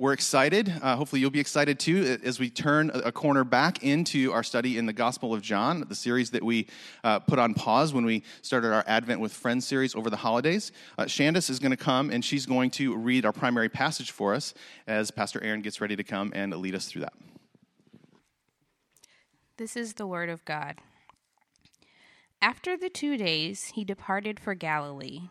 We're excited. Uh, hopefully, you'll be excited too as we turn a corner back into our study in the Gospel of John, the series that we uh, put on pause when we started our Advent with Friends series over the holidays. Uh, Shandis is going to come and she's going to read our primary passage for us as Pastor Aaron gets ready to come and lead us through that. This is the Word of God. After the two days, he departed for Galilee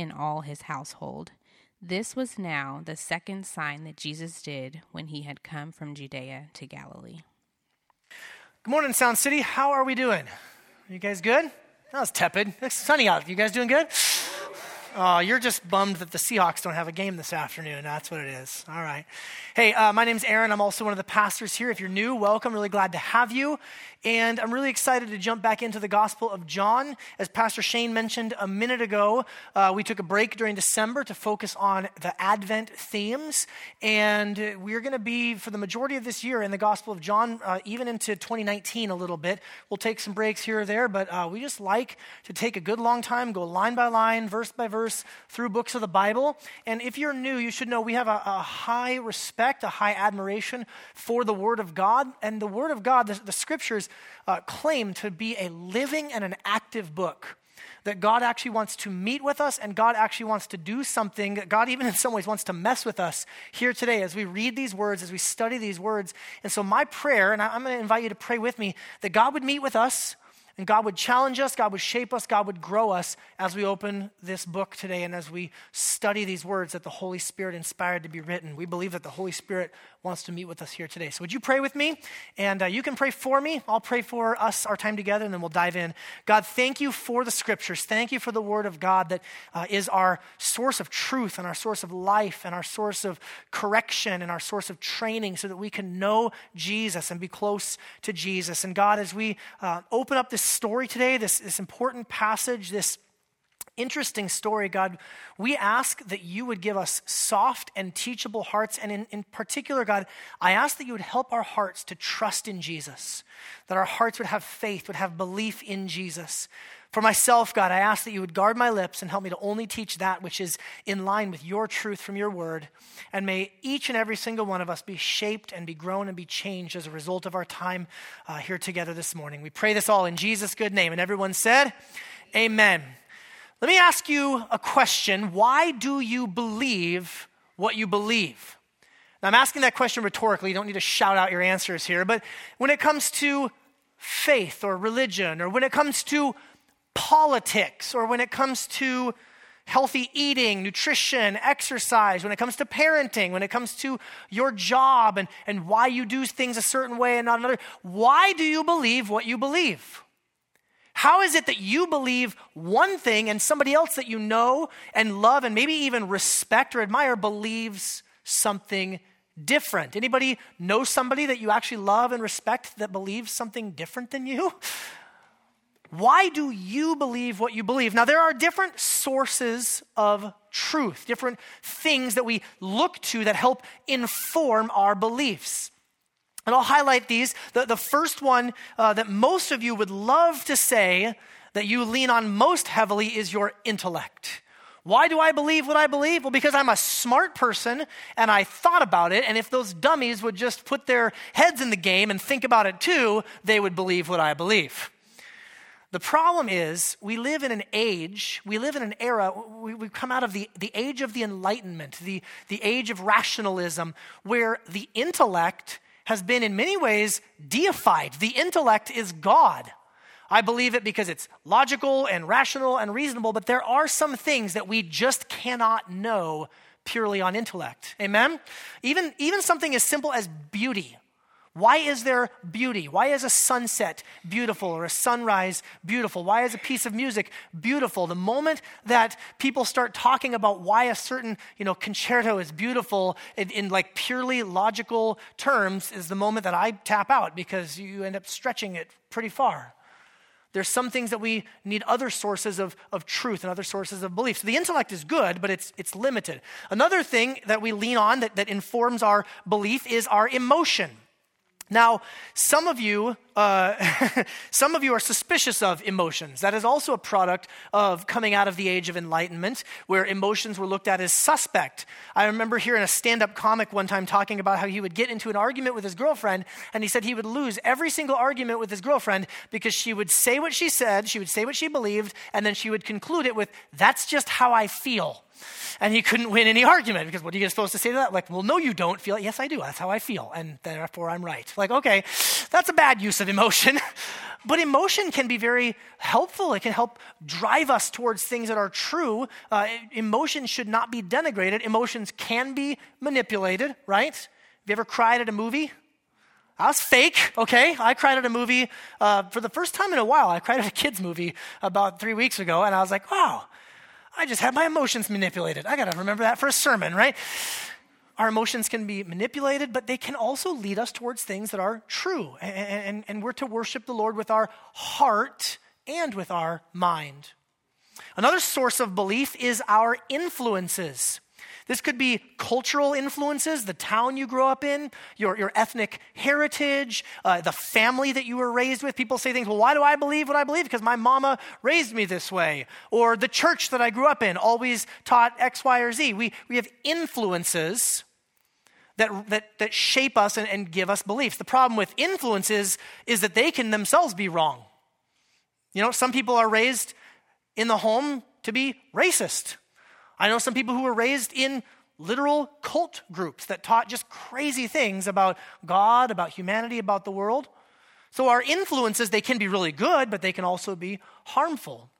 in all his household. This was now the second sign that Jesus did when he had come from Judea to Galilee. Good morning, Sound City. How are we doing? You guys good? That was tepid. It's sunny out. You guys doing good? Oh, you're just bummed that the Seahawks don't have a game this afternoon. That's what it is. All right. Hey, uh, my name's Aaron. I'm also one of the pastors here. If you're new, welcome. Really glad to have you. And I'm really excited to jump back into the Gospel of John. As Pastor Shane mentioned a minute ago, uh, we took a break during December to focus on the Advent themes. And we're going to be, for the majority of this year, in the Gospel of John, uh, even into 2019 a little bit. We'll take some breaks here or there, but uh, we just like to take a good long time, go line by line, verse by verse, through books of the Bible. And if you're new, you should know we have a, a high respect, a high admiration for the Word of God. And the Word of God, the, the Scriptures, uh, claim to be a living and an active book. That God actually wants to meet with us and God actually wants to do something. God, even in some ways, wants to mess with us here today as we read these words, as we study these words. And so, my prayer, and I'm going to invite you to pray with me, that God would meet with us and God would challenge us, God would shape us, God would grow us as we open this book today and as we study these words that the Holy Spirit inspired to be written. We believe that the Holy Spirit wants to meet with us here today. So, would you pray with me? And uh, you can pray for me. I'll pray for us, our time together, and then we'll dive in. God, thank you for the scriptures. Thank you for the word of God that uh, is our source of truth and our source of life and our source of correction and our source of training so that we can know Jesus and be close to Jesus. And God, as we uh, open up this story today, this, this important passage, this interesting story, God, we ask that you would give us soft and teachable hearts. And in, in particular, God, I ask that you would help our hearts to trust in Jesus, that our hearts would have faith, would have belief in Jesus. For myself, God, I ask that you would guard my lips and help me to only teach that which is in line with your truth from your word. And may each and every single one of us be shaped and be grown and be changed as a result of our time uh, here together this morning. We pray this all in Jesus' good name. And everyone said, Amen. Let me ask you a question. Why do you believe what you believe? Now, I'm asking that question rhetorically. You don't need to shout out your answers here. But when it comes to faith or religion, or when it comes to politics or when it comes to healthy eating, nutrition, exercise, when it comes to parenting, when it comes to your job and, and why you do things a certain way and not another. Why do you believe what you believe? How is it that you believe one thing and somebody else that you know and love and maybe even respect or admire believes something different? Anybody know somebody that you actually love and respect that believes something different than you? Why do you believe what you believe? Now, there are different sources of truth, different things that we look to that help inform our beliefs. And I'll highlight these. The, the first one uh, that most of you would love to say that you lean on most heavily is your intellect. Why do I believe what I believe? Well, because I'm a smart person and I thought about it. And if those dummies would just put their heads in the game and think about it too, they would believe what I believe. The problem is, we live in an age, we live in an era, we, have come out of the, the age of the Enlightenment, the, the age of rationalism, where the intellect has been in many ways deified. The intellect is God. I believe it because it's logical and rational and reasonable, but there are some things that we just cannot know purely on intellect. Amen? Even, even something as simple as beauty. Why is there beauty? Why is a sunset beautiful or a sunrise beautiful? Why is a piece of music beautiful? The moment that people start talking about why a certain, you know, concerto is beautiful in, in like purely logical terms is the moment that I tap out because you end up stretching it pretty far. There's some things that we need other sources of, of truth and other sources of belief. So the intellect is good, but it's, it's limited. Another thing that we lean on that, that informs our belief is our emotion. Now, some of you, uh, some of you are suspicious of emotions. That is also a product of coming out of the age of enlightenment, where emotions were looked at as suspect. I remember hearing a stand-up comic one time talking about how he would get into an argument with his girlfriend, and he said he would lose every single argument with his girlfriend because she would say what she said, she would say what she believed, and then she would conclude it with, "That's just how I feel." And he couldn't win any argument because what are you supposed to say to that? Like, well, no, you don't feel it. Yes, I do. That's how I feel. And therefore I'm right. Like, okay, that's a bad use of emotion. but emotion can be very helpful. It can help drive us towards things that are true. Uh, emotion should not be denigrated. Emotions can be manipulated, right? Have you ever cried at a movie? I was fake, okay? I cried at a movie uh, for the first time in a while. I cried at a kid's movie about three weeks ago, and I was like, wow, I just had my emotions manipulated. I got to remember that for a sermon, right? Our emotions can be manipulated, but they can also lead us towards things that are true. And, and, and we're to worship the Lord with our heart and with our mind. Another source of belief is our influences. This could be cultural influences, the town you grew up in, your, your ethnic heritage, uh, the family that you were raised with. People say things, well, why do I believe what I believe? Because my mama raised me this way. Or the church that I grew up in always taught X, Y, or Z. We, we have influences that, that, that shape us and, and give us beliefs. The problem with influences is that they can themselves be wrong. You know, some people are raised in the home to be racist. I know some people who were raised in literal cult groups that taught just crazy things about God, about humanity, about the world. So our influences, they can be really good, but they can also be harmful.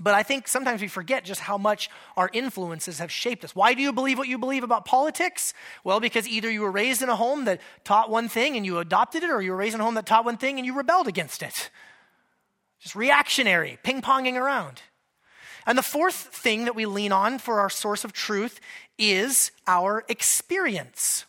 But I think sometimes we forget just how much our influences have shaped us. Why do you believe what you believe about politics? Well, because either you were raised in a home that taught one thing and you adopted it, or you were raised in a home that taught one thing and you rebelled against it. Just reactionary, ping ponging around. And the fourth thing that we lean on for our source of truth is our experience.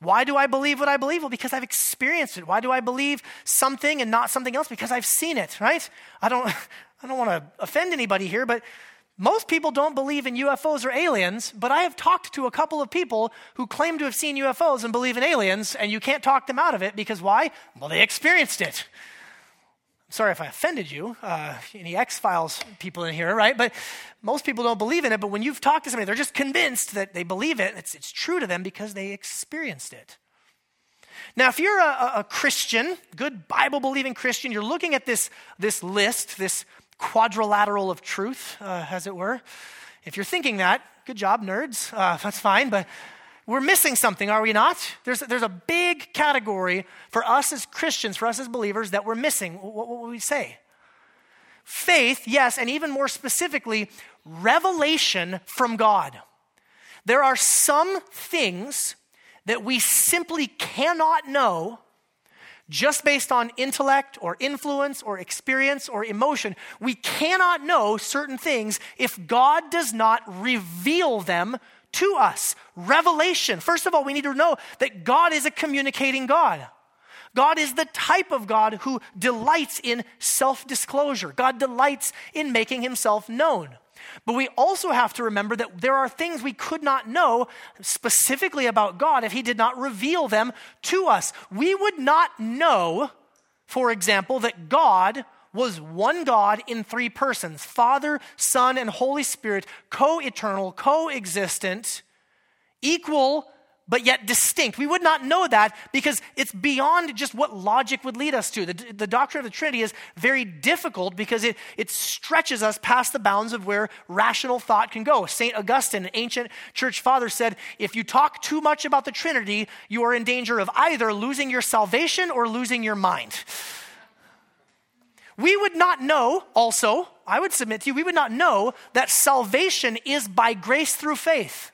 Why do I believe what I believe? Well, because I've experienced it. Why do I believe something and not something else? Because I've seen it, right? I don't, I don't want to offend anybody here, but most people don't believe in UFOs or aliens, but I have talked to a couple of people who claim to have seen UFOs and believe in aliens, and you can't talk them out of it because why? Well, they experienced it sorry if I offended you, uh, any X Files people in here, right? But most people don't believe in it. But when you've talked to somebody, they're just convinced that they believe it. It's, it's true to them because they experienced it. Now, if you're a, a Christian, good Bible believing Christian, you're looking at this, this list, this quadrilateral of truth, uh, as it were. If you're thinking that, good job, nerds. Uh, that's fine. But we're missing something, are we not? There's, there's a big category for us as Christians, for us as believers, that we're missing. What, what would we say? Faith, yes, and even more specifically, revelation from God. There are some things that we simply cannot know just based on intellect or influence or experience or emotion. We cannot know certain things if God does not reveal them to us. Revelation. First of all, we need to know that God is a communicating God. God is the type of God who delights in self disclosure. God delights in making himself known. But we also have to remember that there are things we could not know specifically about God if he did not reveal them to us. We would not know, for example, that God was one God in three persons Father, Son, and Holy Spirit, co eternal, co-existent, equal but yet distinct. We would not know that because it's beyond just what logic would lead us to. The, the doctrine of the Trinity is very difficult because it, it stretches us past the bounds of where rational thought can go. St. Augustine, an ancient church father, said if you talk too much about the Trinity, you are in danger of either losing your salvation or losing your mind. We would not know, also, I would submit to you, we would not know that salvation is by grace through faith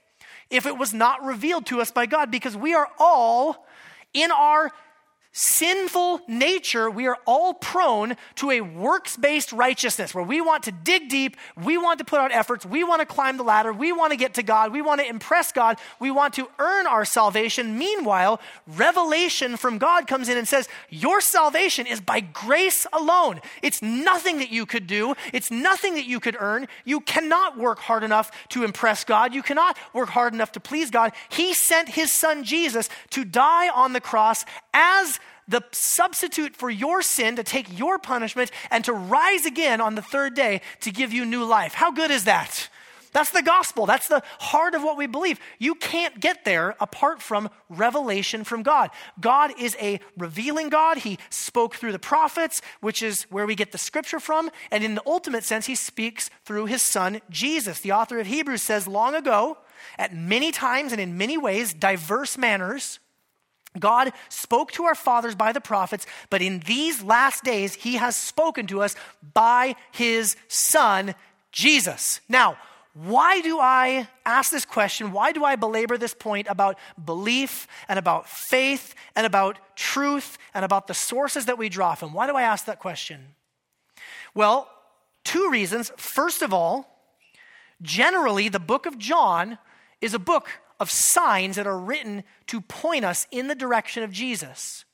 if it was not revealed to us by God because we are all in our sinful nature, we are all prone to a works based righteousness where we want to dig deep, we want to put out efforts, we want to climb the ladder, we want to get to God, we want to impress God, we want to earn our salvation. Meanwhile, revelation from God comes in and says, Your salvation is by grace alone. It's nothing that you could do, it's nothing that you could earn. You cannot work hard enough to impress God, you cannot work hard enough to please God. He sent his son Jesus to die on the cross as the substitute for your sin to take your punishment and to rise again on the third day to give you new life. How good is that? That's the gospel. That's the heart of what we believe. You can't get there apart from revelation from God. God is a revealing God. He spoke through the prophets, which is where we get the scripture from. And in the ultimate sense, he speaks through his son, Jesus. The author of Hebrews says long ago, at many times and in many ways, diverse manners, God spoke to our fathers by the prophets, but in these last days, he has spoken to us by his son, Jesus. Now, why do I ask this question? Why do I belabor this point about belief and about faith and about truth and about the sources that we draw from? Why do I ask that question? Well, two reasons. First of all, generally, the book of John is a book of signs that are written to point us in the direction of Jesus.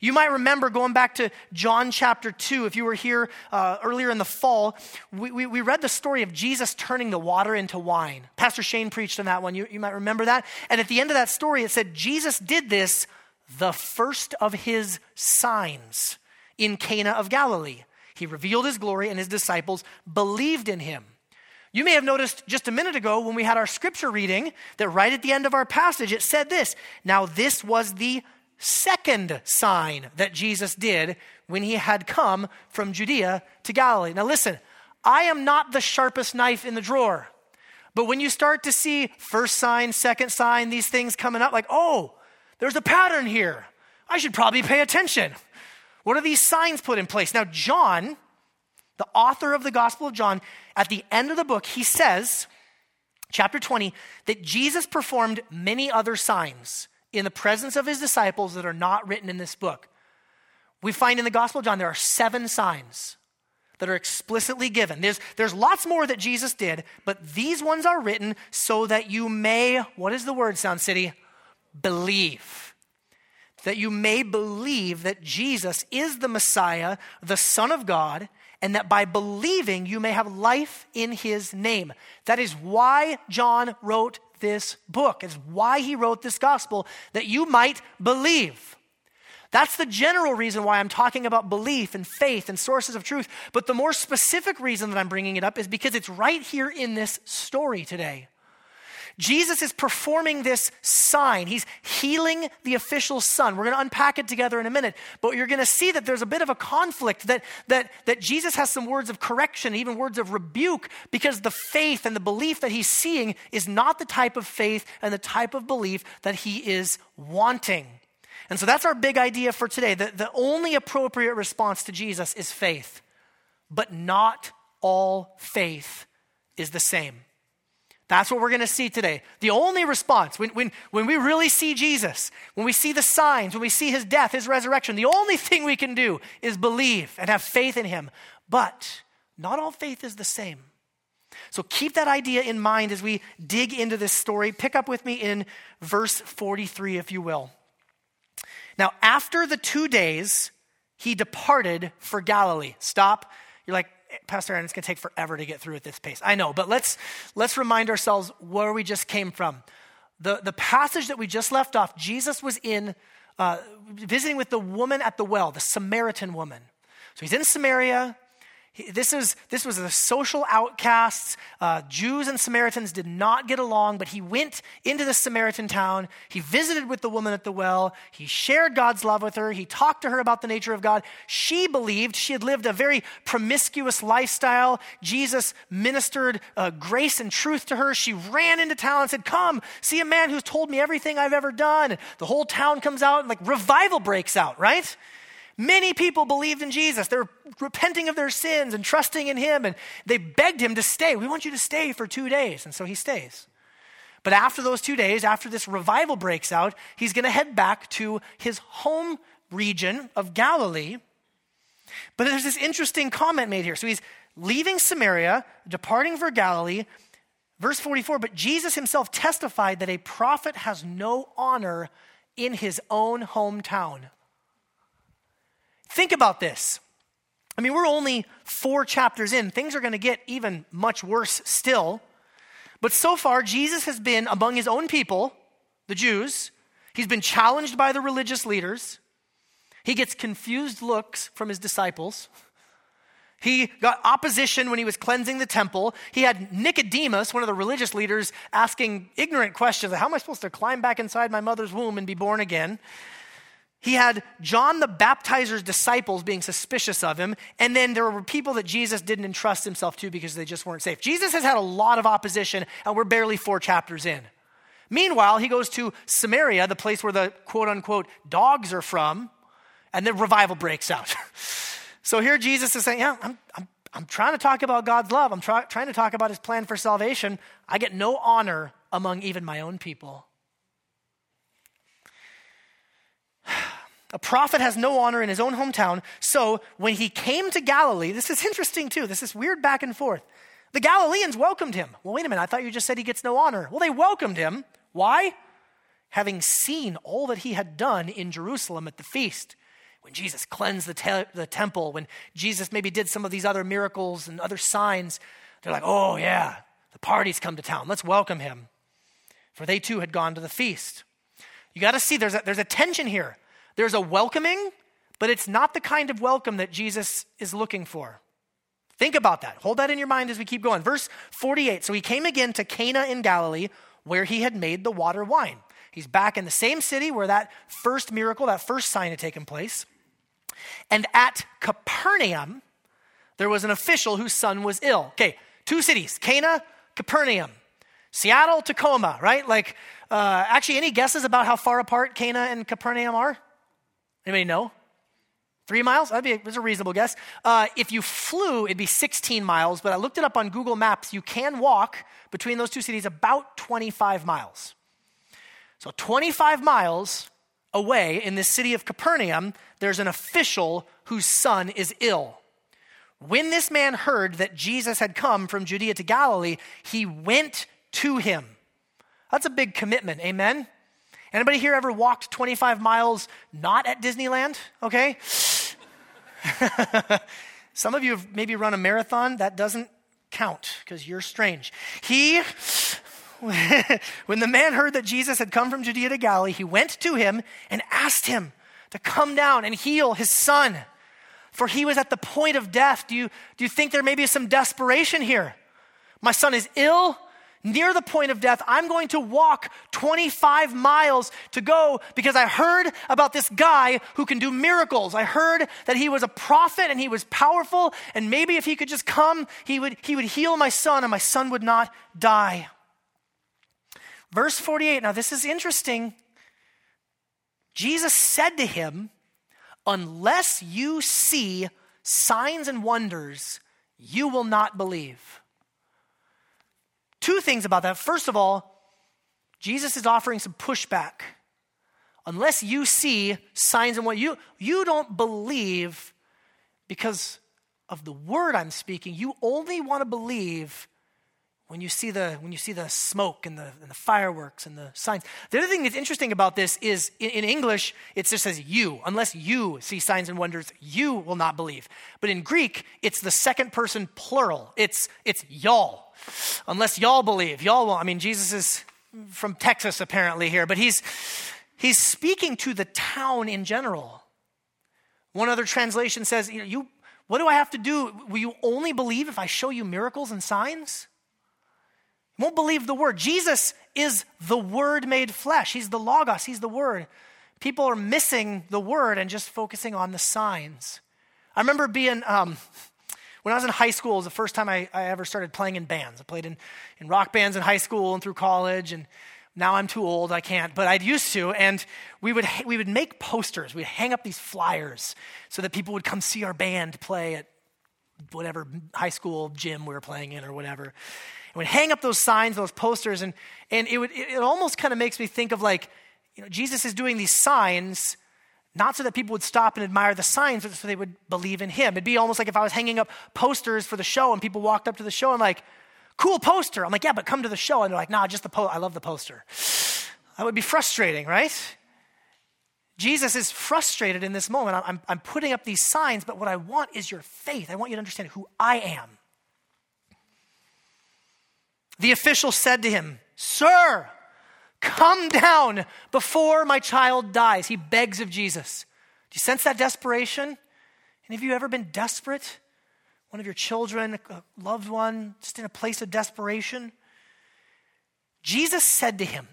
You might remember going back to John chapter 2, if you were here uh, earlier in the fall, we, we, we, read the story of Jesus turning the water into wine. Pastor Shane preached on that one. You, you might remember that. And at the end of that story, it said Jesus did this the first of his signs in Cana of Galilee. He revealed his glory, and his disciples believed in him. You may have noticed just a minute ago when we had our scripture reading that right at the end of our passage it said this. Now, this was the second sign that Jesus did when he had come from Judea to Galilee. Now, listen, I am not the sharpest knife in the drawer. But when you start to see first sign, second sign, these things coming up, like, oh, there's a pattern here. I should probably pay attention. What are these signs put in place? Now, John the author of the Gospel of John, at the end of the book, he says, chapter 20, that Jesus performed many other signs in the presence of his disciples that are not written in this book. We find in the Gospel of John there are seven signs that are explicitly given. There's, there's lots more that Jesus did, but these ones are written so that you may, what is the word, Sound City? Believe. That you may believe that Jesus is the Messiah, the Son of God, and that by believing you may have life in his name. That is why John wrote this book. It's why he wrote this gospel, that you might believe. That's the general reason why I'm talking about belief and faith and sources of truth. But the more specific reason that I'm bringing it up is because it's right here in this story today. Jesus is performing this sign. He's healing the official son. We're going to unpack it together in a minute, but you're going to see that there's a bit of a conflict, that, that, that Jesus has some words of correction, even words of rebuke, because the faith and the belief that he's seeing is not the type of faith and the type of belief that he is wanting. And so that's our big idea for today. The, the only appropriate response to Jesus is faith, but not all faith is the same. That's what we're going to see today. The only response, when, when, when we really see Jesus, when we see the signs, when we see his death, his resurrection, the only thing we can do is believe and have faith in him. But not all faith is the same. So keep that idea in mind as we dig into this story. Pick up with me in verse 43, if you will. Now, after the two days, he departed for Galilee. Stop. You're like, Pastor Aaron, it's going to take forever to get through at this pace. I know, but let's, let's remind ourselves where we just came from. The, the passage that we just left off, Jesus was in uh, visiting with the woman at the well, the Samaritan woman. So he's in Samaria. This, is, this was the social outcasts. Uh, Jews and Samaritans did not get along, but he went into the Samaritan town. He visited with the woman at the well. He shared God's love with her. He talked to her about the nature of God. She believed she had lived a very promiscuous lifestyle. Jesus ministered uh, grace and truth to her. She ran into town and said, Come, see a man who's told me everything I've ever done. The whole town comes out and like revival breaks out, right? Many people believed in Jesus. They're repenting of their sins and trusting in him, and they begged him to stay. We want you to stay for two days. And so he stays. But after those two days, after this revival breaks out, he's going to head back to his home region of Galilee. But there's this interesting comment made here. So he's leaving Samaria, departing for Galilee. Verse 44 But Jesus himself testified that a prophet has no honor in his own hometown. Think about this. I mean, we're only four chapters in. Things are going to get even much worse still. But so far, Jesus has been among his own people, the Jews. He's been challenged by the religious leaders. He gets confused looks from his disciples. He got opposition when he was cleansing the temple. He had Nicodemus, one of the religious leaders, asking ignorant questions How am I supposed to climb back inside my mother's womb and be born again? He had John the Baptizer's disciples being suspicious of him, and then there were people that Jesus didn't entrust himself to because they just weren't safe. Jesus has had a lot of opposition, and we're barely four chapters in. Meanwhile, he goes to Samaria, the place where the quote unquote dogs are from, and the revival breaks out. so here Jesus is saying, Yeah, I'm, I'm, I'm trying to talk about God's love, I'm try, trying to talk about his plan for salvation. I get no honor among even my own people. A prophet has no honor in his own hometown. So when he came to Galilee, this is interesting too. This is weird back and forth. The Galileans welcomed him. Well, wait a minute. I thought you just said he gets no honor. Well, they welcomed him. Why? Having seen all that he had done in Jerusalem at the feast. When Jesus cleansed the, te- the temple, when Jesus maybe did some of these other miracles and other signs, they're like, oh, yeah, the party's come to town. Let's welcome him. For they too had gone to the feast. You got to see there's a, there's a tension here. There's a welcoming, but it's not the kind of welcome that Jesus is looking for. Think about that. Hold that in your mind as we keep going. Verse 48. So he came again to Cana in Galilee, where he had made the water wine. He's back in the same city where that first miracle, that first sign had taken place. And at Capernaum, there was an official whose son was ill. Okay, two cities Cana, Capernaum. Seattle, Tacoma, right? Like, uh, actually, any guesses about how far apart Cana and Capernaum are? Anybody know? Three miles? That'd be a, that's a reasonable guess. Uh, if you flew, it'd be 16 miles, but I looked it up on Google Maps. You can walk between those two cities about 25 miles. So, 25 miles away in the city of Capernaum, there's an official whose son is ill. When this man heard that Jesus had come from Judea to Galilee, he went to him. That's a big commitment, amen? Anybody here ever walked 25 miles not at Disneyland? Okay. Some of you have maybe run a marathon. That doesn't count because you're strange. He, when the man heard that Jesus had come from Judea to Galilee, he went to him and asked him to come down and heal his son. For he was at the point of death. Do you, do you think there may be some desperation here? My son is ill near the point of death, I'm going to walk 25 miles to go because I heard about this guy who can do miracles. I heard that he was a prophet and he was powerful, and maybe if he could just come, he would, he would heal my son and my son would not die. Verse 48, now this is interesting. Jesus said to him, Unless you see signs and wonders, you will not believe. Two things about that. First of all, Jesus is offering some pushback. Unless you see signs and what you you don't believe because of the word I'm speaking, you only want to believe when you see the when you see the smoke and the, and the fireworks and the signs the other thing that's interesting about this is in, in, english it just says you unless you see signs and wonders you will not believe but in greek it's the second person plural it's it's y'all unless y'all believe. Y'all won't. I mean, Jesus is from Texas apparently here, but he's he's speaking to the town in general. One other translation says, you, know, you What do I have to do? Will you only believe if I show you miracles and signs? Won't believe the word. Jesus is the word made flesh. He's the Logos, He's the word. People are missing the word and just focusing on the signs. I remember being, um, when I was in high school, it was the first time I, I ever started playing in bands. I played in, in rock bands in high school and through college, and now I'm too old, I can't, but I'd used to. And we would, we would make posters. We'd hang up these flyers so that people would come see our band play at whatever high school gym we were playing in or whatever. We'd hang up those signs, those posters, and, and it, would, it, it almost kind of makes me think of like, you know, Jesus is doing these signs not so that people would stop and admire the signs, but so they would believe in him. It'd be almost like if I was hanging up posters for the show and people walked up to the show and like, cool poster. I'm like, yeah, but come to the show. And they're like, nah, just the poster. I love the poster. That would be frustrating, right? Jesus is frustrated in this moment. I'm, I'm putting up these signs, but what I want is your faith. I want you to understand who I am. The official said to him, Sir, Come down before my child dies. He begs of Jesus. Do you sense that desperation? And have you ever been desperate? One of your children, a loved one, just in a place of desperation? Jesus said to him,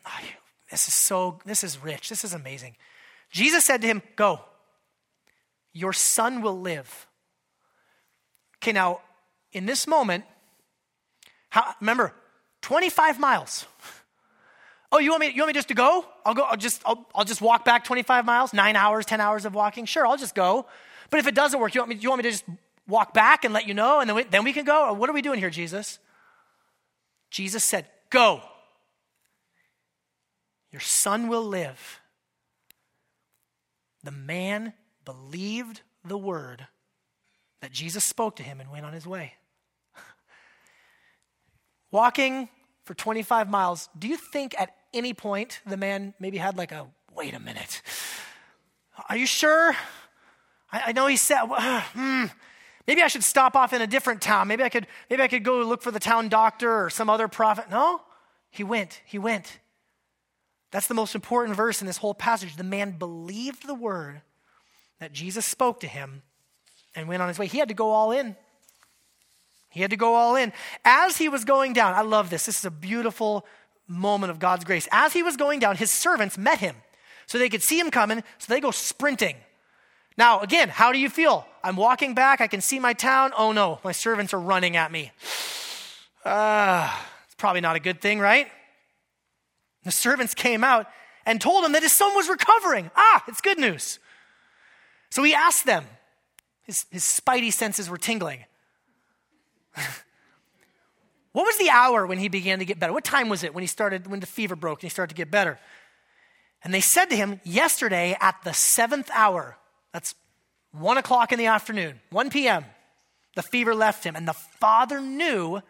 This is so, this is rich, this is amazing. Jesus said to him, Go, your son will live. Okay, now, in this moment, how, remember, 25 miles. Oh, you want me, you want me just to go? I'll go, I'll just, I'll, I'll just walk back 25 miles, nine hours, 10 hours of walking. Sure, I'll just go. But if it doesn't work, you want me, you want me to just walk back and let you know and then we, then we can go? Or what are we doing here, Jesus? Jesus said, Go. Your son will live. The man believed the word that Jesus spoke to him and went on his way. Walking for 25 miles, do you think at any point the man maybe had like a, wait a minute, are you sure? I, I know he said, uh, maybe I should stop off in a different town. Maybe I could, maybe I could go look for the town doctor or some other prophet. No, he went. He went. That's the most important verse in this whole passage. The man believed the word that Jesus spoke to him and went on his way. He had to go all in. He had to go all in. As he was going down, I love this. This is a beautiful moment of God's grace. As he was going down, his servants met him so they could see him coming, so they go sprinting. Now, again, how do you feel? I'm walking back, I can see my town. Oh no, my servants are running at me. Ah, uh, it's probably not a good thing, right? The servants came out and told him that his son was recovering. Ah, it's good news. So he asked them, his, his spidey senses were tingling. What was the hour when he began to get better? What time was it when he started, when the fever broke and he started to get better? And they said to him, Yesterday at the seventh hour, that's one o'clock in the afternoon, 1 p.m., the fever left him. And the father knew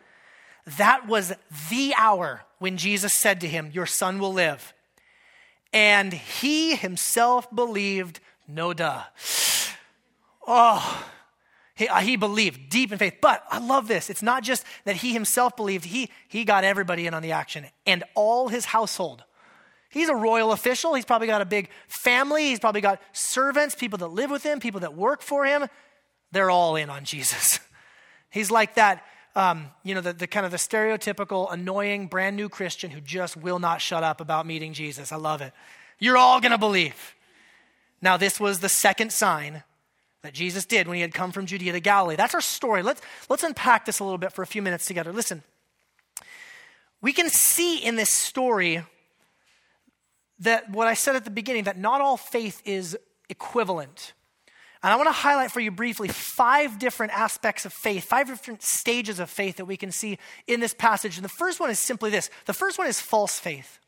that was the hour when Jesus said to him, Your son will live. And he himself believed, no duh. Oh, he, uh, he believed deep in faith. But I love this. It's not just that he himself believed, he, he got everybody in on the action and all his household. He's a royal official. He's probably got a big family. He's probably got servants, people that live with him, people that work for him. They're all in on Jesus. He's like that, um, you know, the, the kind of the stereotypical annoying brand new Christian who just will not shut up about meeting Jesus. I love it. You're all going to believe. Now, this was the second sign that Jesus did when he had come from Judea to Galilee. That's our story. Let's, let's unpack this a little bit for a few minutes together. Listen, we can see in this story that what I said at the beginning, that not all faith is equivalent. And I want to highlight for you briefly five different aspects of faith, five different stages of faith that we can see in this passage. And the first one is simply this the first one is false faith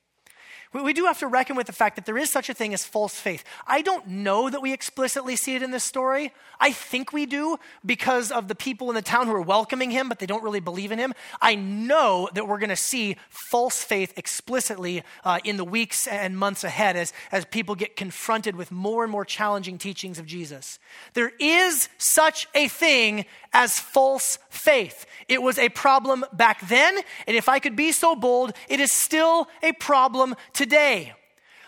we do have to reckon with the fact that there is such a thing as false faith. I don't know that we explicitly see it in this story. I think we do because of the people in the town who are welcoming him, but they don't really believe in him. I know that we're going to see false faith explicitly uh, in the weeks and months ahead as, as people get confronted with more and more challenging teachings of Jesus. There is such a thing as false faith. It was a problem back then, and if I could be so bold, it is still a problem today.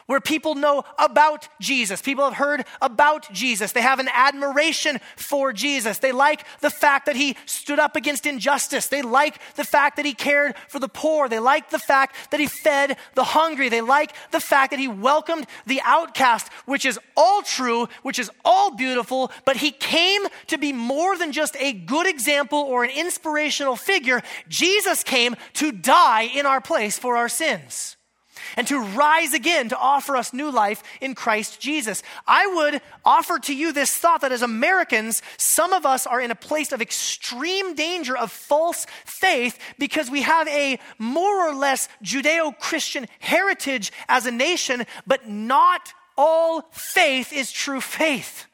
Where people know about Jesus. People have heard about Jesus. They have an admiration for Jesus. They like the fact that he stood up against injustice. They like the fact that he cared for the poor. They like the fact that he fed the hungry. They like the fact that he welcomed the outcast, which is all true, which is all beautiful, but he came to be more than just a good example or an inspirational figure. Jesus came to die in our place for our sins and to rise again to offer us new life in Christ Jesus. I would offer to you this thought that as Americans, some of us are in a place of extreme danger of false faith because we have a more or less Judeo Christian heritage as a nation, but not all faith is true faith.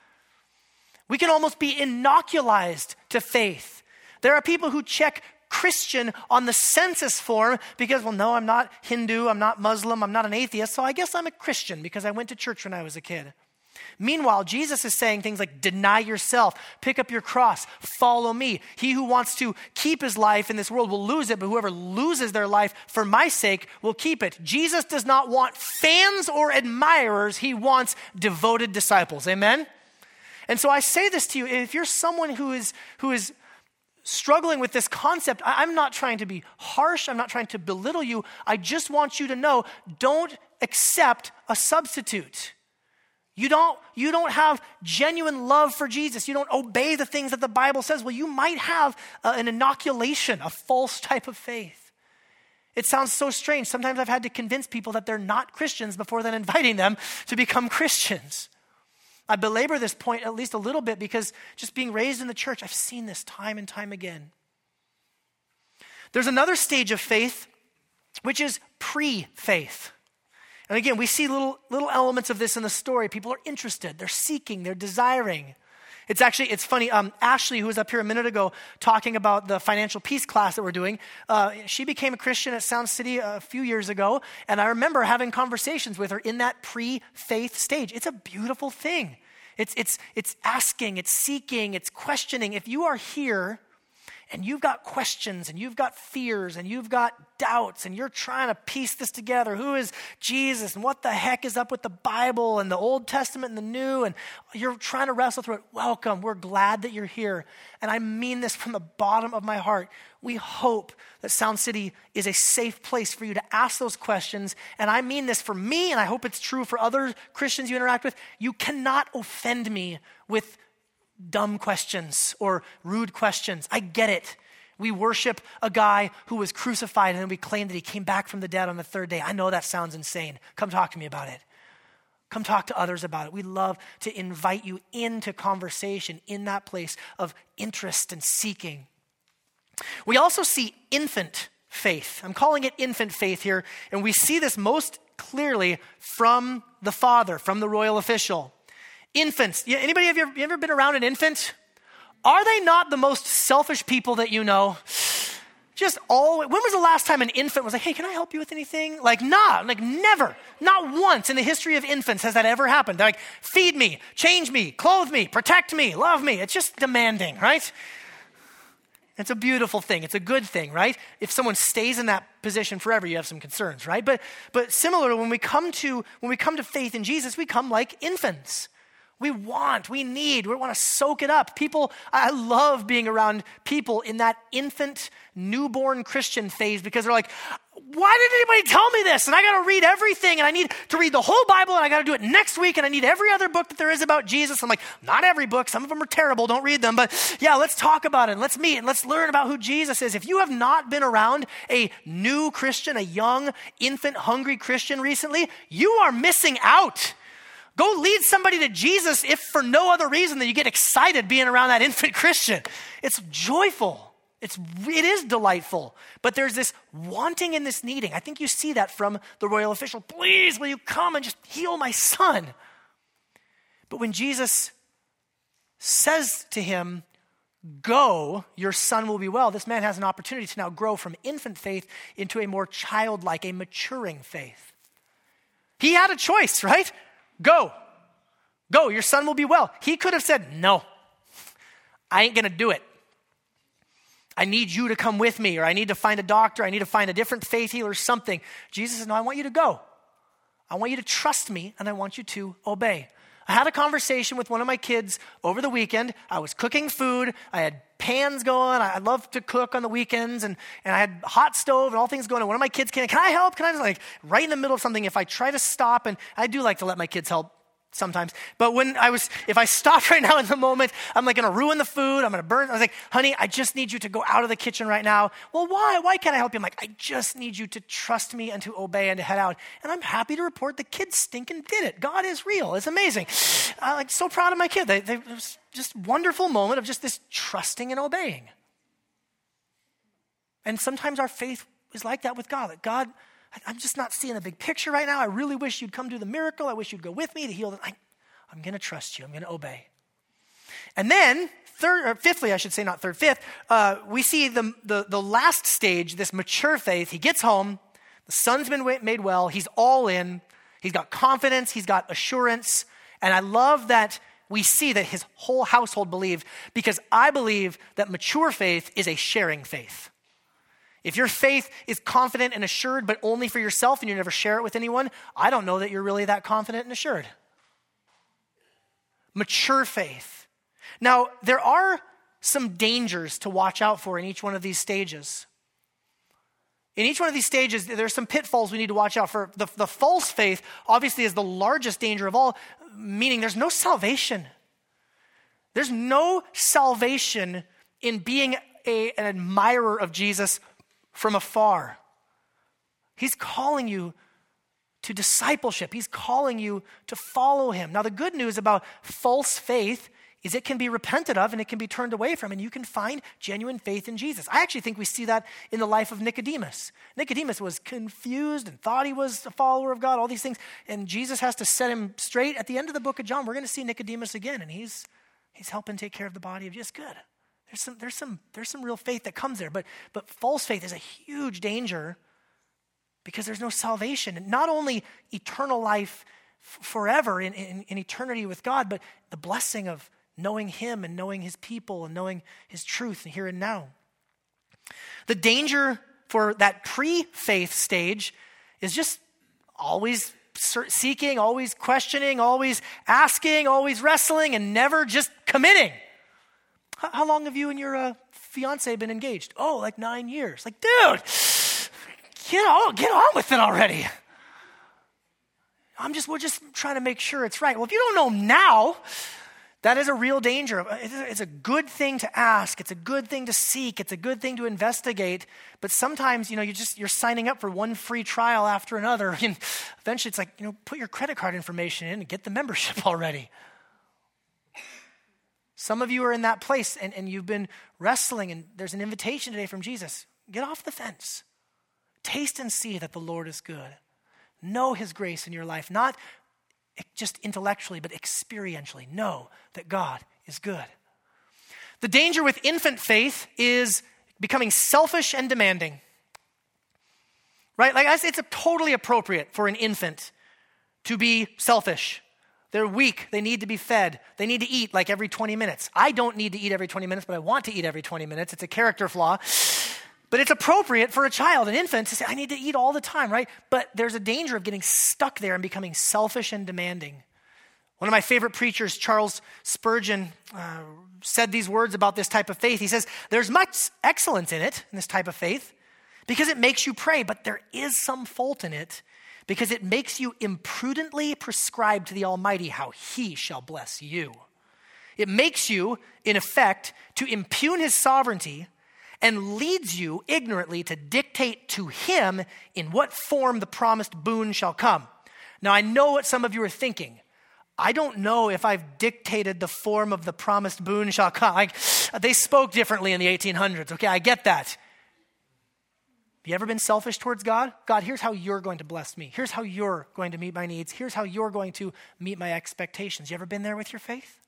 We can almost be inoculized to faith. There are people who check Christian on the census form because, well, no, I'm not Hindu, I'm not Muslim, I'm not an atheist, so I guess I'm a Christian because I went to church when I was a kid. Meanwhile, Jesus is saying things like, deny yourself, pick up your cross, follow me. He who wants to keep his life in this world will lose it, but whoever loses their life for my sake will keep it. Jesus does not want fans or admirers, he wants devoted disciples. Amen? And so I say this to you if you're someone who is, who is struggling with this concept, I'm not trying to be harsh. I'm not trying to belittle you. I just want you to know don't accept a substitute. You don't, you don't have genuine love for Jesus. You don't obey the things that the Bible says. Well, you might have uh, an inoculation, a false type of faith. It sounds so strange. Sometimes I've had to convince people that they're not Christians before then inviting them to become Christians. I belabor this point at least a little bit because just being raised in the church, I've seen this time and time again. There's another stage of faith, which is pre faith. And again, we see little, little elements of this in the story. People are interested, they're seeking, they're desiring. It's actually, it's funny. Um, Ashley, who was up here a minute ago talking about the financial peace class that we're doing, uh, she became a Christian at Sound City a few years ago. And I remember having conversations with her in that pre faith stage. It's a beautiful thing. It's, it's, it's asking, it's seeking, it's questioning. If you are here and you've got questions and you've got fears and you've got doubts and you're trying to piece this together who is Jesus and what the heck is up with the Bible and the Old Testament and the New, and you're trying to wrestle through it, welcome. We're glad that you're here. And I mean this from the bottom of my heart. We hope that Sound City is a safe place for you to ask those questions. And I mean this for me, and I hope it's true for other Christians you interact with. You cannot offend me with dumb questions or rude questions. I get it. We worship a guy who was crucified and then we claim that he came back from the dead on the third day. I know that sounds insane. Come talk to me about it. Come talk to others about it. We love to invite you into conversation in that place of interest and seeking. We also see infant faith. I'm calling it infant faith here, and we see this most clearly from the father, from the royal official. Infants. Anybody have you ever, you ever been around an infant? Are they not the most selfish people that you know? Just all. When was the last time an infant was like, "Hey, can I help you with anything?" Like, nah, like never, not once in the history of infants has that ever happened. They're like, "Feed me, change me, clothe me, protect me, love me." It's just demanding, right? It's a beautiful thing. It's a good thing, right? If someone stays in that position forever, you have some concerns, right? But but similarly, when we come to when we come to faith in Jesus, we come like infants. We want, we need, we want to soak it up. People, I love being around people in that infant, newborn Christian phase because they're like, why didn't anybody tell me this? And I got to read everything, and I need to read the whole Bible, and I got to do it next week, and I need every other book that there is about Jesus. I'm like, not every book. Some of them are terrible. Don't read them. But yeah, let's talk about it. And let's meet and let's learn about who Jesus is. If you have not been around a new Christian, a young, infant, hungry Christian recently, you are missing out. Go lead somebody to Jesus if for no other reason than you get excited being around that infant Christian. It's joyful. It's, it is delightful. But there's this wanting and this needing. I think you see that from the royal official. Please, will you come and just heal my son? But when Jesus says to him, Go, your son will be well, this man has an opportunity to now grow from infant faith into a more childlike, a maturing faith. He had a choice, right? Go. Go. Your son will be well. He could have said, No, I ain't going to do it. I need you to come with me, or I need to find a doctor, I need to find a different faith healer, something. Jesus said, No, I want you to go. I want you to trust me and I want you to obey. I had a conversation with one of my kids over the weekend. I was cooking food. I had pans going. I love to cook on the weekends, and, and I had hot stove and all things going. And one of my kids came, can I help? Can I just like right in the middle of something? If I try to stop, and I do like to let my kids help sometimes. But when I was, if I stopped right now in the moment, I'm like going to ruin the food. I'm going to burn. I was like, honey, I just need you to go out of the kitchen right now. Well, why? Why can't I help you? I'm like, I just need you to trust me and to obey and to head out. And I'm happy to report the kids stinking did it. God is real. It's amazing. I'm like so proud of my kid. They, they, it was just wonderful moment of just this trusting and obeying. And sometimes our faith is like that with God. That God, I'm just not seeing the big picture right now. I really wish you'd come do the miracle. I wish you'd go with me to heal. I, I'm going to trust you. I'm going to obey. And then, third, or fifthly, I should say, not third, fifth, uh, we see the, the, the last stage, this mature faith. He gets home, the son's been made well, he's all in, he's got confidence, he's got assurance. And I love that we see that his whole household believed because I believe that mature faith is a sharing faith. If your faith is confident and assured, but only for yourself and you never share it with anyone, I don't know that you're really that confident and assured. Mature faith. Now, there are some dangers to watch out for in each one of these stages. In each one of these stages, there's some pitfalls we need to watch out for. The, the false faith, obviously, is the largest danger of all, meaning there's no salvation. There's no salvation in being a, an admirer of Jesus from afar. He's calling you to discipleship. He's calling you to follow him. Now, the good news about false faith is it can be repented of and it can be turned away from, and you can find genuine faith in Jesus. I actually think we see that in the life of Nicodemus. Nicodemus was confused and thought he was a follower of God, all these things, and Jesus has to set him straight. At the end of the book of John, we're going to see Nicodemus again, and he's, he's helping take care of the body of Jesus. Good. There's some, there's some, there's some real faith that comes there. But, but false faith is a huge danger because there's no salvation. Not only eternal life f- forever in, in, in eternity with God, but the blessing of knowing Him and knowing His people and knowing His truth here and now. The danger for that pre faith stage is just always seeking, always questioning, always asking, always wrestling, and never just committing. How long have you and your uh, fiance been engaged? Oh, like nine years. Like, dude, get on, get on with it already. I'm just, we're just trying to make sure it's right. Well, if you don't know now, that is a real danger. It's a good thing to ask. It's a good thing to seek. It's a good thing to investigate. But sometimes, you know, you're just you're signing up for one free trial after another, and eventually it's like, you know, put your credit card information in and get the membership already. Some of you are in that place and, and you've been wrestling, and there's an invitation today from Jesus. Get off the fence. Taste and see that the Lord is good. Know his grace in your life, not just intellectually, but experientially. Know that God is good. The danger with infant faith is becoming selfish and demanding. Right? Like, it's totally appropriate for an infant to be selfish they're weak. They need to be fed. They need to eat like every 20 minutes. I don't need to eat every 20 minutes, but I want to eat every 20 minutes. It's a character flaw. But it's appropriate for a child, an infant, to say, I need to eat all the time, right? But there's a danger of getting stuck there and becoming selfish and demanding. One of my favorite preachers, Charles Spurgeon, uh, said these words about this type of faith. He says, There's much excellence in it, in this type of faith, because it makes you pray, but there is some fault in it because it makes you imprudently prescribe to the Almighty how He shall bless you. It makes you, in effect, to impugn His sovereignty and leads you ignorantly to dictate to Him in what form the promised boon shall come. Now, I know what some of you are thinking. I don't know if I've dictated the form of the promised boon shall come. Like, they spoke differently in the 1800s. Okay, I get that. Have you ever been selfish towards God? God, here's how you're going to bless me. Here's how you're going to meet my needs. Here's how you're going to meet my expectations. You ever been there with your faith?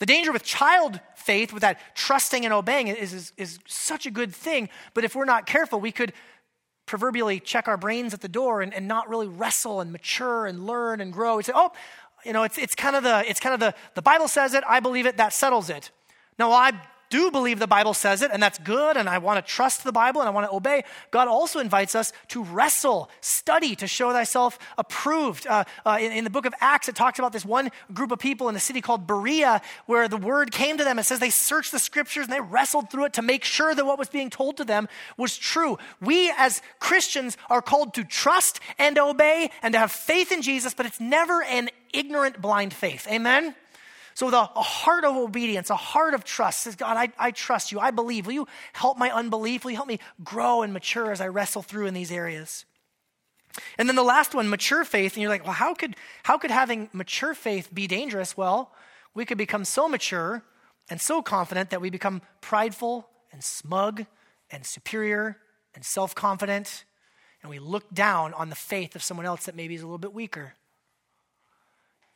The danger with child faith, with that trusting and obeying, is, is, is such a good thing. But if we're not careful, we could proverbially check our brains at the door and, and not really wrestle and mature and learn and grow. We say, oh, you know, it's, it's kind of the, it's kind of the, the Bible says it, I believe it, that settles it. No, I do believe the Bible says it, and that's good, and I want to trust the Bible and I want to obey, God also invites us to wrestle, study to show thyself approved. Uh, uh, in, in, the book of Acts, it talks about this one group of people in a city called Berea where the word came to them. It says they searched the scriptures and they wrestled through it to make sure that what was being told to them was true. We as Christians are called to trust and obey and to have faith in Jesus, but it's never an ignorant, blind faith. Amen? So, with a, a, heart of obedience, a heart of trust, says, God, I, I trust you. I believe. Will you help my unbelief? Will you help me grow and mature as I wrestle through in these areas? And then the last one, mature faith. And you're like, well, how could, how could having mature faith be dangerous? Well, we could become so mature and so confident that we become prideful and smug and superior and self confident. And we look down on the faith of someone else that maybe is a little bit weaker.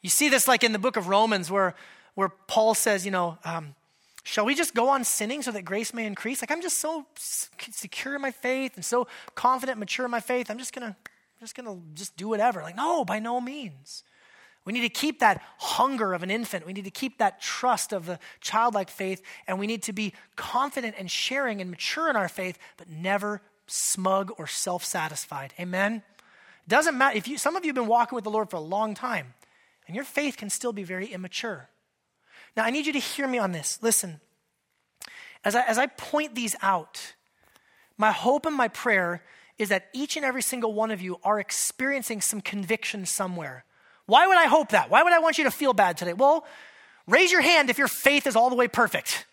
You see this like in the book of Romans where, where Paul says, you know, um, shall we just go on sinning so that grace may increase? Like I'm just so secure in my faith and so confident, mature in my faith. I'm just gonna, just gonna just do whatever. Like no, by no means. We need to keep that hunger of an infant. We need to keep that trust of the childlike faith, and we need to be confident and sharing and mature in our faith, but never smug or self-satisfied. Amen. Doesn't matter if you. Some of you have been walking with the Lord for a long time. And your faith can still be very immature. Now, I need you to hear me on this. Listen, as I, as I point these out, my hope and my prayer is that each and every single one of you are experiencing some conviction somewhere. Why would I hope that? Why would I want you to feel bad today? Well, raise your hand if your faith is all the way perfect.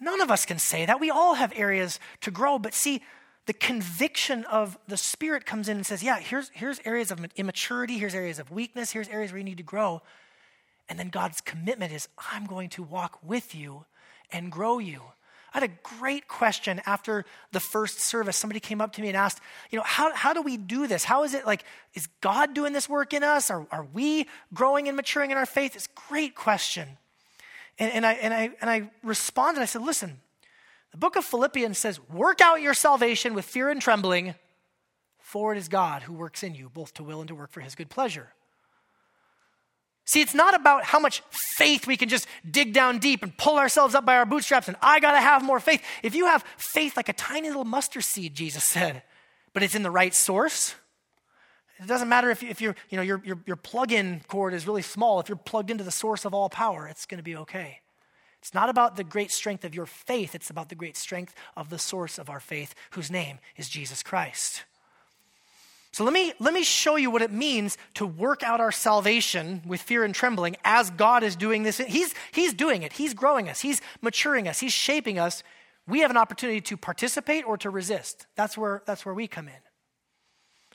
None of us can say that. We all have areas to grow. But see, the conviction of the Spirit comes in and says, yeah, here's, here's areas of immaturity, here's areas of weakness, here's areas where you need to grow. And then God's commitment is, I'm going to walk with you and grow you. I had a great question after the first service. Somebody came up to me and asked, you know, how, how do we do this? How is it like, is God doing this work in us? Are, are we growing and maturing in our faith? It's a great question. And, and, I, and, I, and I responded, I said, listen, the book of Philippians says, Work out your salvation with fear and trembling, for it is God who works in you, both to will and to work for his good pleasure. See, it's not about how much faith we can just dig down deep and pull ourselves up by our bootstraps and I got to have more faith. If you have faith like a tiny little mustard seed, Jesus said, but it's in the right source, it doesn't matter if, if you know, your, your, your plug in cord is really small. If you're plugged into the source of all power, it's going to be okay. It's not about the great strength of your faith, it's about the great strength of the source of our faith, whose name is Jesus Christ. So let me, let me show you what it means to work out our salvation with fear and trembling as God is doing this. He's, he's doing it. He's growing us. He's maturing us. He's shaping us. We have an opportunity to participate or to resist. That's where, that's where we come in.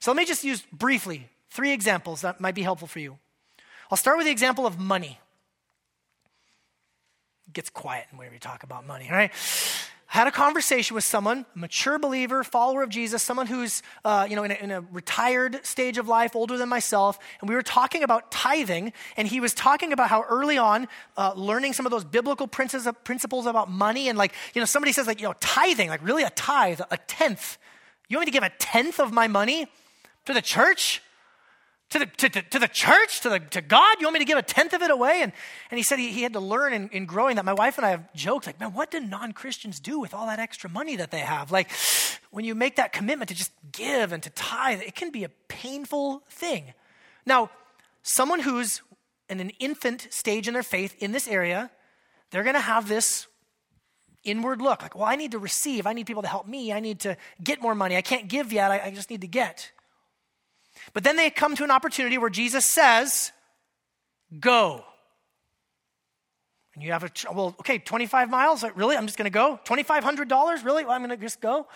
So let me just use briefly three examples that might be helpful for you. I'll start with the example of money gets quiet whenever you talk about money, right? I had a conversation with someone, a mature believer, follower of Jesus, someone who's uh, you know in a, in a, retired stage of life, older than myself, and we were talking about tithing, and he was talking about how early on, uh, learning some of those biblical principles about money, and like you know somebody says like you know tithing, like really a tithe, a tenth. You want me to give a tenth of my money to the church? To the, to, to, to, the church, to, the, to God? You want me to give a tenth of it away? And, and he said he, he had to learn in, in growing that. My wife and I have joked, like, man, what do non Christians do with all that extra money that they have? Like, when you make that commitment to just give and to tithe, it can be a painful thing. Now, someone who's in an infant stage in their faith in this area, they're going to have this inward look like, well, I need to receive. I need people to help me. I need to get more money. I can't give yet. I, I just need to get. But then they come to an opportunity where Jesus says, Go. And you have a, well, okay, 25 miles? Really? I'm just going to go? $2,500? Really? Well, I'm going to just go?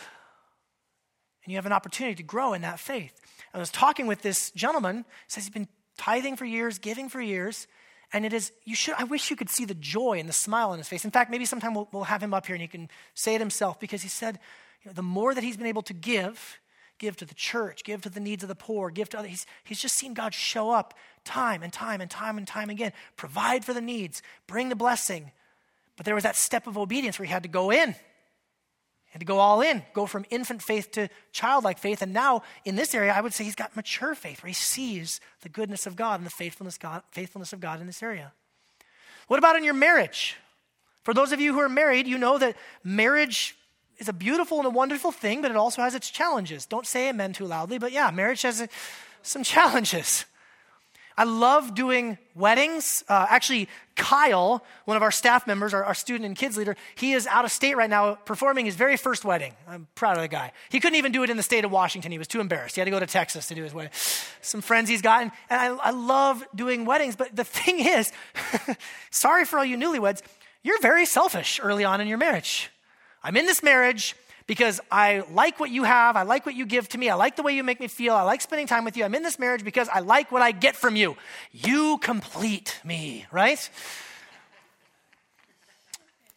And you have an opportunity to grow in that faith. I was talking with this gentleman, says he's been tithing for years, giving for years, and it is, you should, I wish you could see the joy and the smile on his face. In fact, maybe sometime we'll, we'll have him up here and he can say it himself because he said, you know, the more that he's been able to give, give to the church, give to the needs of the poor, give to others. He's, he's just seen God show up time and time and time and time again, provide for the needs, bring the blessing. But there was that step of obedience where he had to go in. Had to go all in, go from infant faith to childlike faith. And now, in this area, I would say he's got mature faith where he sees the goodness of God and the faithfulness, God, faithfulness of God in this area. What about in your marriage? For those of you who are married, you know that marriage is a beautiful and a wonderful thing, but it also has its challenges. Don't say amen too loudly, but yeah, marriage has a, some challenges. I love doing weddings. Uh, actually, Kyle, one of our staff members, our, our, student and kids leader, he is out of state right now performing his very first wedding. I'm proud of the guy. He couldn't even do it in the state of Washington. He was too embarrassed. He had to go to Texas to do his wedding. Some friends he's gotten. And I, I love doing weddings. But the thing is, sorry for all you newlyweds, you're very selfish early on in your marriage. I'm in this marriage because I like what you have. I like what you give to me. I like the way you make me feel. I like spending time with you. I'm in this marriage because I like what I get from you. You complete me, right?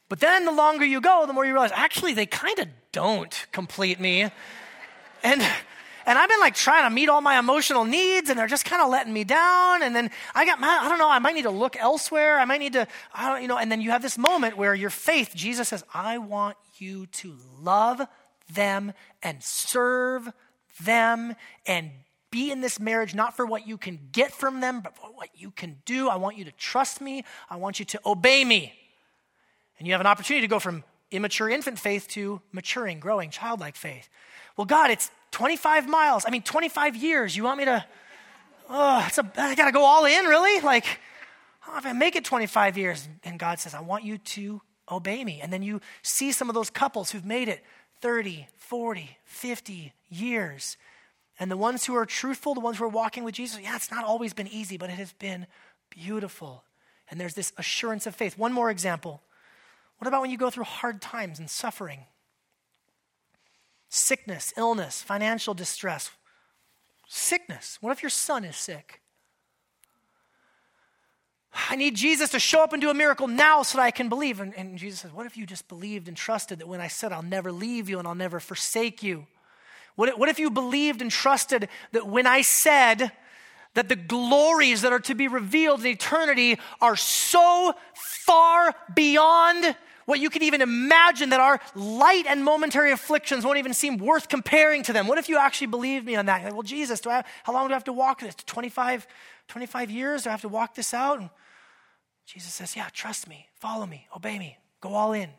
But then the longer you go, the more you realize actually they kind of don't complete me. And and I've been like trying to meet all my emotional needs and they're just kind of letting me down. And then I got, I don't know, I might need to look elsewhere. I might need to, I don't, you know, and then you have this moment where your faith, Jesus says, I want you to love them and serve them and be in this marriage not for what you can get from them, but for what you can do. I want you to trust me. I want you to obey me. And you have an opportunity to go from immature infant faith to maturing, growing, childlike faith. Well, God, it's 25 miles. I mean, 25 years. You want me to, oh, it's a, I got to go all in, really? Like, oh, if I make it 25 years, and God says, I want you to obey me. And then you see some of those couples who've made it 30, 40, 50 years. And the ones who are truthful, the ones who are walking with Jesus, yeah, it's not always been easy, but it has been beautiful. And there's this assurance of faith. One more example. What about when you go through hard times and suffering? Sickness, illness, financial distress. Sickness. What if your son is sick? I need Jesus to show up and do a miracle now so that I can believe. And, and, Jesus says, What if you just believed and trusted that when I said, I'll never leave you and I'll never forsake you? What what if you believed and trusted that when I said that the glories that are to be revealed in eternity are so far beyond what you can even imagine that our light and momentary afflictions won't even seem worth comparing to them? What if you actually believed me on that? Like, well, Jesus, do I, how long do I have to walk this? 25, 25 years? Do I have to walk this out? And Jesus says, Yeah, trust me, follow me, obey me, go all in.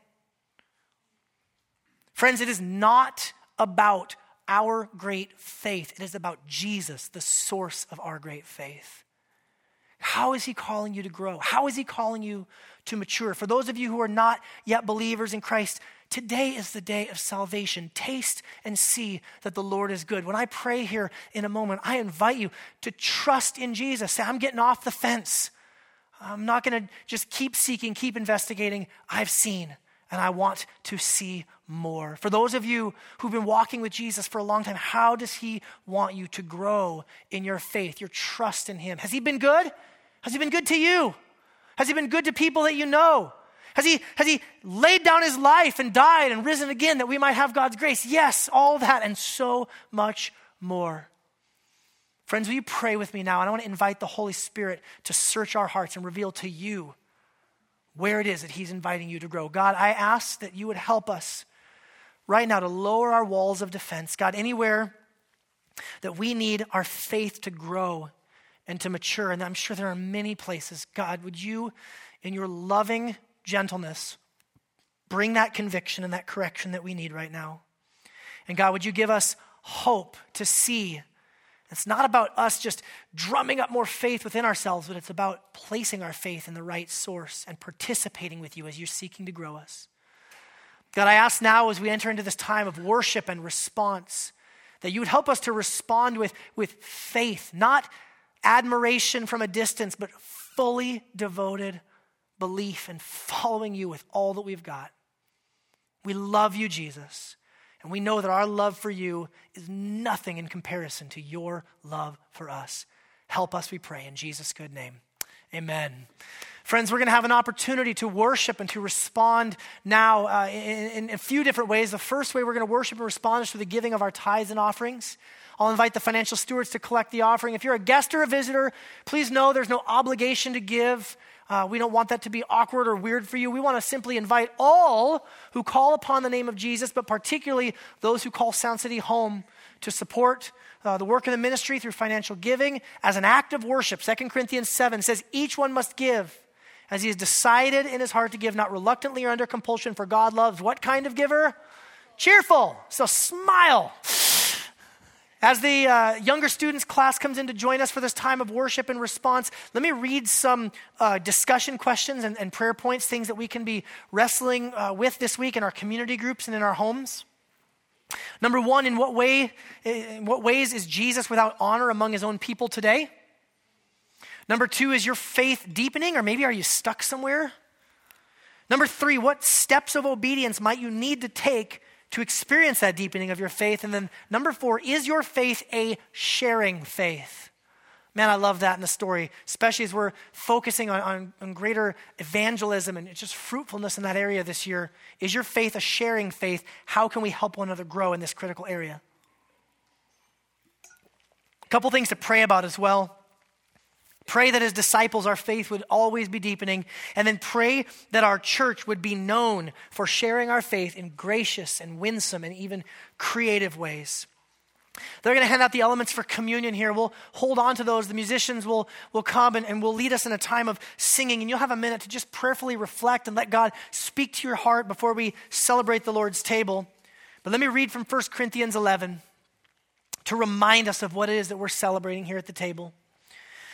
Friends, it is not about our great faith, it is about Jesus, the source of our great faith. How is he calling you to grow? How is he calling you to mature? For those of you who are not yet believers in Christ, today is the day of salvation. Taste and see that the Lord is good. When I pray here in a moment, I invite you to trust in Jesus. Say, I'm getting off the fence. I'm not going to just keep seeking, keep investigating. I've seen and I want to see more. For those of you who've been walking with Jesus for a long time, how does He want you to grow in your faith, your trust in Him? Has He been good? Has He been good to you? Has He been good to people that you know? Has he, has he laid down his life and died and risen again that we might have God's grace? Yes, all that and so much more. Friends, will you pray with me now? And I want to invite the Holy Spirit to search our hearts and reveal to you where it is that He's inviting you to grow. God, I ask that you would help us right now to lower our walls of defense. God, anywhere that we need our faith to grow and to mature, and I'm sure there are many places, God, would you, in your loving gentleness, bring that conviction and that correction that we need right now? And God, would you give us hope to see it's not about us just drumming up more faith within ourselves, but it's about placing our faith in the right source and participating with you as you're seeking to grow us. God, I ask now as we enter into this time of worship and response that you would help us to respond with, with faith, not admiration from a distance, but fully devoted belief and following you with all that we've got. We love you, Jesus. And we know that our love for you is nothing in comparison to your love for us. Help us, we pray, in Jesus' good name. Amen. Friends, we're going to have an opportunity to worship and to respond now uh, in, in, a few different ways. The first way we're going to worship and respond is through the giving of our tithes and offerings. I'll invite the financial stewards to collect the offering. If you're a guest or a visitor, please know there's no obligation to give. Uh, we don't want that to be awkward or weird for you. We want to simply invite all who call upon the name of Jesus, but particularly those who call Sound City home to support uh, the work of the ministry through financial giving as an act of worship. 2 Corinthians 7 says, Each one must give as he has decided in his heart to give, not reluctantly or under compulsion, for God loves what kind of giver? Cheerful. So smile. As the uh, younger students class comes in to join us for this time of worship and response, let me read some uh, discussion questions and, and, prayer points, things that we can be wrestling uh, with this week in our community groups and in our homes. Number one, in what way, in what ways is Jesus without honor among his own people today? Number two, is your faith deepening, or maybe are you stuck somewhere? Number three, what steps of obedience might you need to take to experience that deepening of your faith. And then number four, is your faith a sharing faith? Man, I love that in the story, especially as we're focusing on, on, on, greater evangelism and just fruitfulness in that area this year. Is your faith a sharing faith? How can we help one another grow in this critical area? A couple things to pray about as well. Pray that as disciples, our faith would always be deepening. And then pray that our church would be known for sharing our faith in gracious and winsome and even creative ways. They're going to hand out the elements for communion here. We'll hold on to those. The musicians will, will come and, and will lead us in a time of singing. And you'll have a minute to just prayerfully reflect and let God speak to your heart before we celebrate the Lord's table. But let me read from 1 Corinthians 11 to remind us of what it is that we're celebrating here at the table.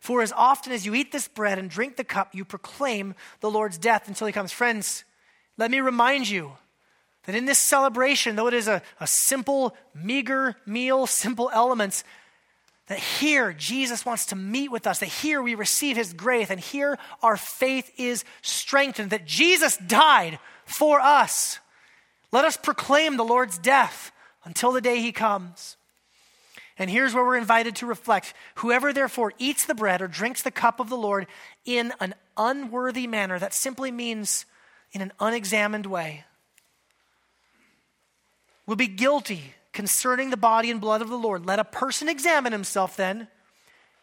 For as often as you eat this bread and drink the cup, you proclaim the Lord's death until he comes. Friends, let me remind you that in this celebration, though it is a, a simple, meager meal, simple elements, that here Jesus wants to meet with us, that here we receive his grace, and here our faith is strengthened, that Jesus died for us. Let us proclaim the Lord's death until the day he comes. And here's where we're invited to reflect Whoever therefore eats the bread or drinks the cup of the Lord in an unworthy manner, that simply means in an unexamined way, will be guilty concerning the body and blood of the Lord. Let a person examine himself then,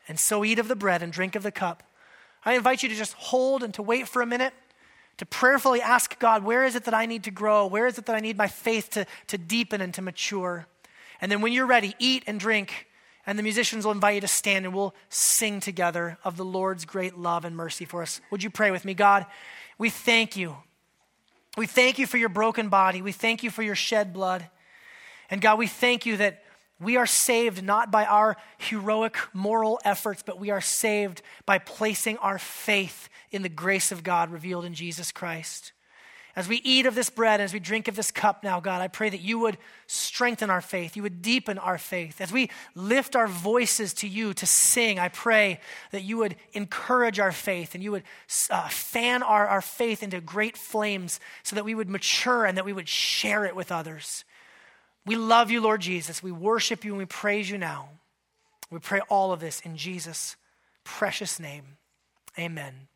and so eat of the bread and drink of the cup. I invite you to just hold and to wait for a minute, to prayerfully ask God, where is it that I need to grow? Where is it that I need my faith to, to deepen and to mature? And then when you're ready, eat and drink. And the musicians will invite you to stand and we'll sing together of the Lord's great love and mercy for us. Would you pray with me? God, we thank you. We thank you for your broken body. We thank you for your shed blood. And God, we thank you that we are saved not by our heroic moral efforts, but we are saved by placing our faith in the grace of God revealed in Jesus Christ. As we eat of this bread, as we drink of this cup now, God, I pray that you would strengthen our faith. You would deepen our faith. As we lift our voices to you to sing, I pray that you would encourage our faith and you would uh, fan our, our faith into great flames so that we would mature and that we would share it with others. We love you, Lord Jesus. We worship you and we praise you now. We pray all of this in Jesus' precious name. Amen.